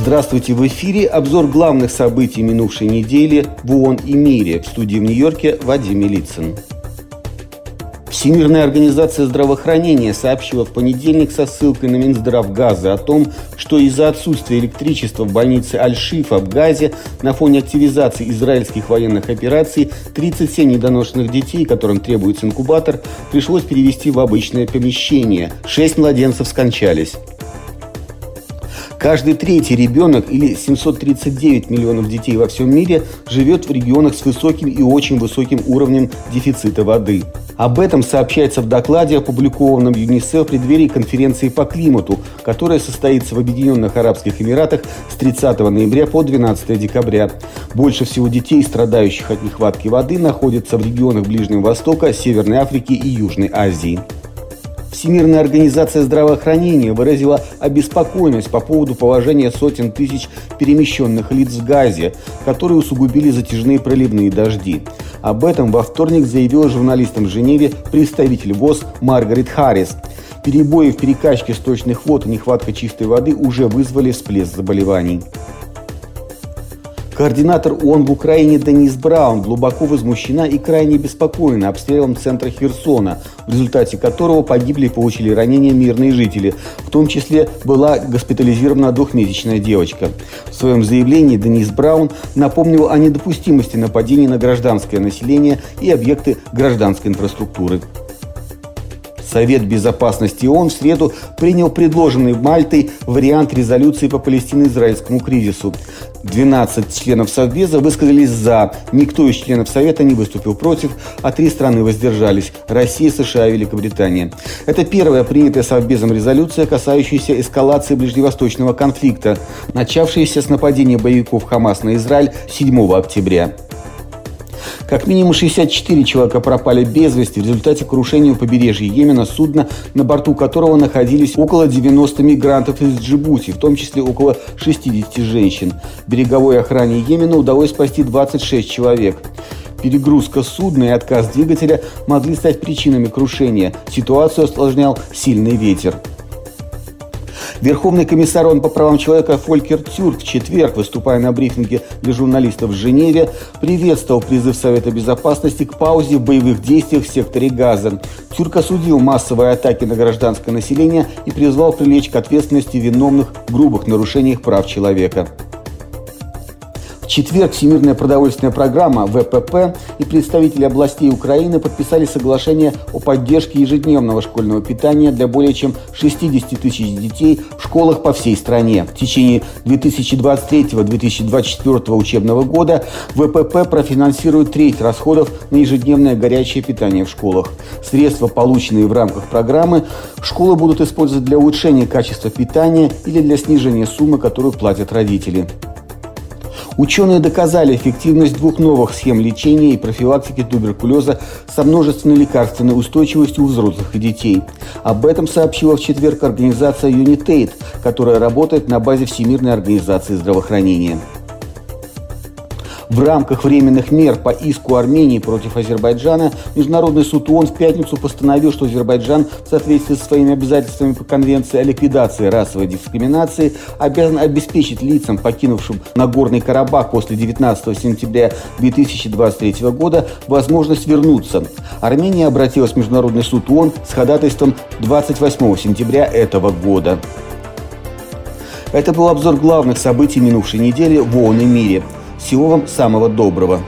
Здравствуйте, в эфире обзор главных событий минувшей недели в ООН и мире. В студии в Нью-Йорке Вадим Милицын. Всемирная организация здравоохранения сообщила в понедельник со ссылкой на Минздрав Газа о том, что из-за отсутствия электричества в больнице Аль-Шифа в Газе на фоне активизации израильских военных операций 37 недоношенных детей, которым требуется инкубатор, пришлось перевести в обычное помещение. Шесть младенцев скончались. Каждый третий ребенок или 739 миллионов детей во всем мире живет в регионах с высоким и очень высоким уровнем дефицита воды. Об этом сообщается в докладе, опубликованном ЮНИСЕФ в преддверии конференции по климату, которая состоится в Объединенных Арабских Эмиратах с 30 ноября по 12 декабря. Больше всего детей, страдающих от нехватки воды, находятся в регионах Ближнего Востока, Северной Африки и Южной Азии. Всемирная организация здравоохранения выразила обеспокоенность по поводу положения сотен тысяч перемещенных лиц в Газе, которые усугубили затяжные проливные дожди. Об этом во вторник заявила журналистам в Женеве представитель ВОЗ Маргарет Харрис. Перебои в перекачке сточных вод и нехватка чистой воды уже вызвали всплеск заболеваний. Координатор ООН в Украине Денис Браун глубоко возмущена и крайне беспокоена обстрелом центра Херсона, в результате которого погибли и получили ранения мирные жители. В том числе была госпитализирована двухмесячная девочка. В своем заявлении Денис Браун напомнил о недопустимости нападений на гражданское население и объекты гражданской инфраструктуры. Совет Безопасности ООН в среду принял предложенный Мальтой вариант резолюции по палестино-израильскому кризису. 12 членов Совбеза высказались «за», никто из членов Совета не выступил против, а три страны воздержались – Россия, США и Великобритания. Это первая принятая Совбезом резолюция, касающаяся эскалации ближневосточного конфликта, начавшаяся с нападения боевиков Хамас на Израиль 7 октября. Как минимум 64 человека пропали без вести в результате крушения у побережья Йемена судна, на борту которого находились около 90 мигрантов из Джибути, в том числе около 60 женщин. Береговой охране Йемена удалось спасти 26 человек. Перегрузка судна и отказ двигателя могли стать причинами крушения. Ситуацию осложнял сильный ветер. Верховный комиссар ООН по правам человека Фолькер Тюрк в четверг, выступая на брифинге для журналистов в Женеве, приветствовал призыв Совета Безопасности к паузе в боевых действиях в секторе Газа. Тюрк осудил массовые атаки на гражданское население и призвал привлечь к ответственности виновных в грубых нарушениях прав человека четверг Всемирная продовольственная программа ВПП и представители областей Украины подписали соглашение о поддержке ежедневного школьного питания для более чем 60 тысяч детей в школах по всей стране. В течение 2023-2024 учебного года ВПП профинансирует треть расходов на ежедневное горячее питание в школах. Средства, полученные в рамках программы, школы будут использовать для улучшения качества питания или для снижения суммы, которую платят родители. Ученые доказали эффективность двух новых схем лечения и профилактики туберкулеза со множественной лекарственной устойчивостью у взрослых и детей. Об этом сообщила в четверг организация Unitate, которая работает на базе Всемирной организации здравоохранения. В рамках временных мер по иску Армении против Азербайджана Международный суд ООН в пятницу постановил, что Азербайджан в соответствии со своими обязательствами по Конвенции о ликвидации расовой дискриминации обязан обеспечить лицам, покинувшим Нагорный Карабах после 19 сентября 2023 года, возможность вернуться. Армения обратилась в Международный суд ООН с ходатайством 28 сентября этого года. Это был обзор главных событий минувшей недели в ООН и мире – всего вам самого доброго.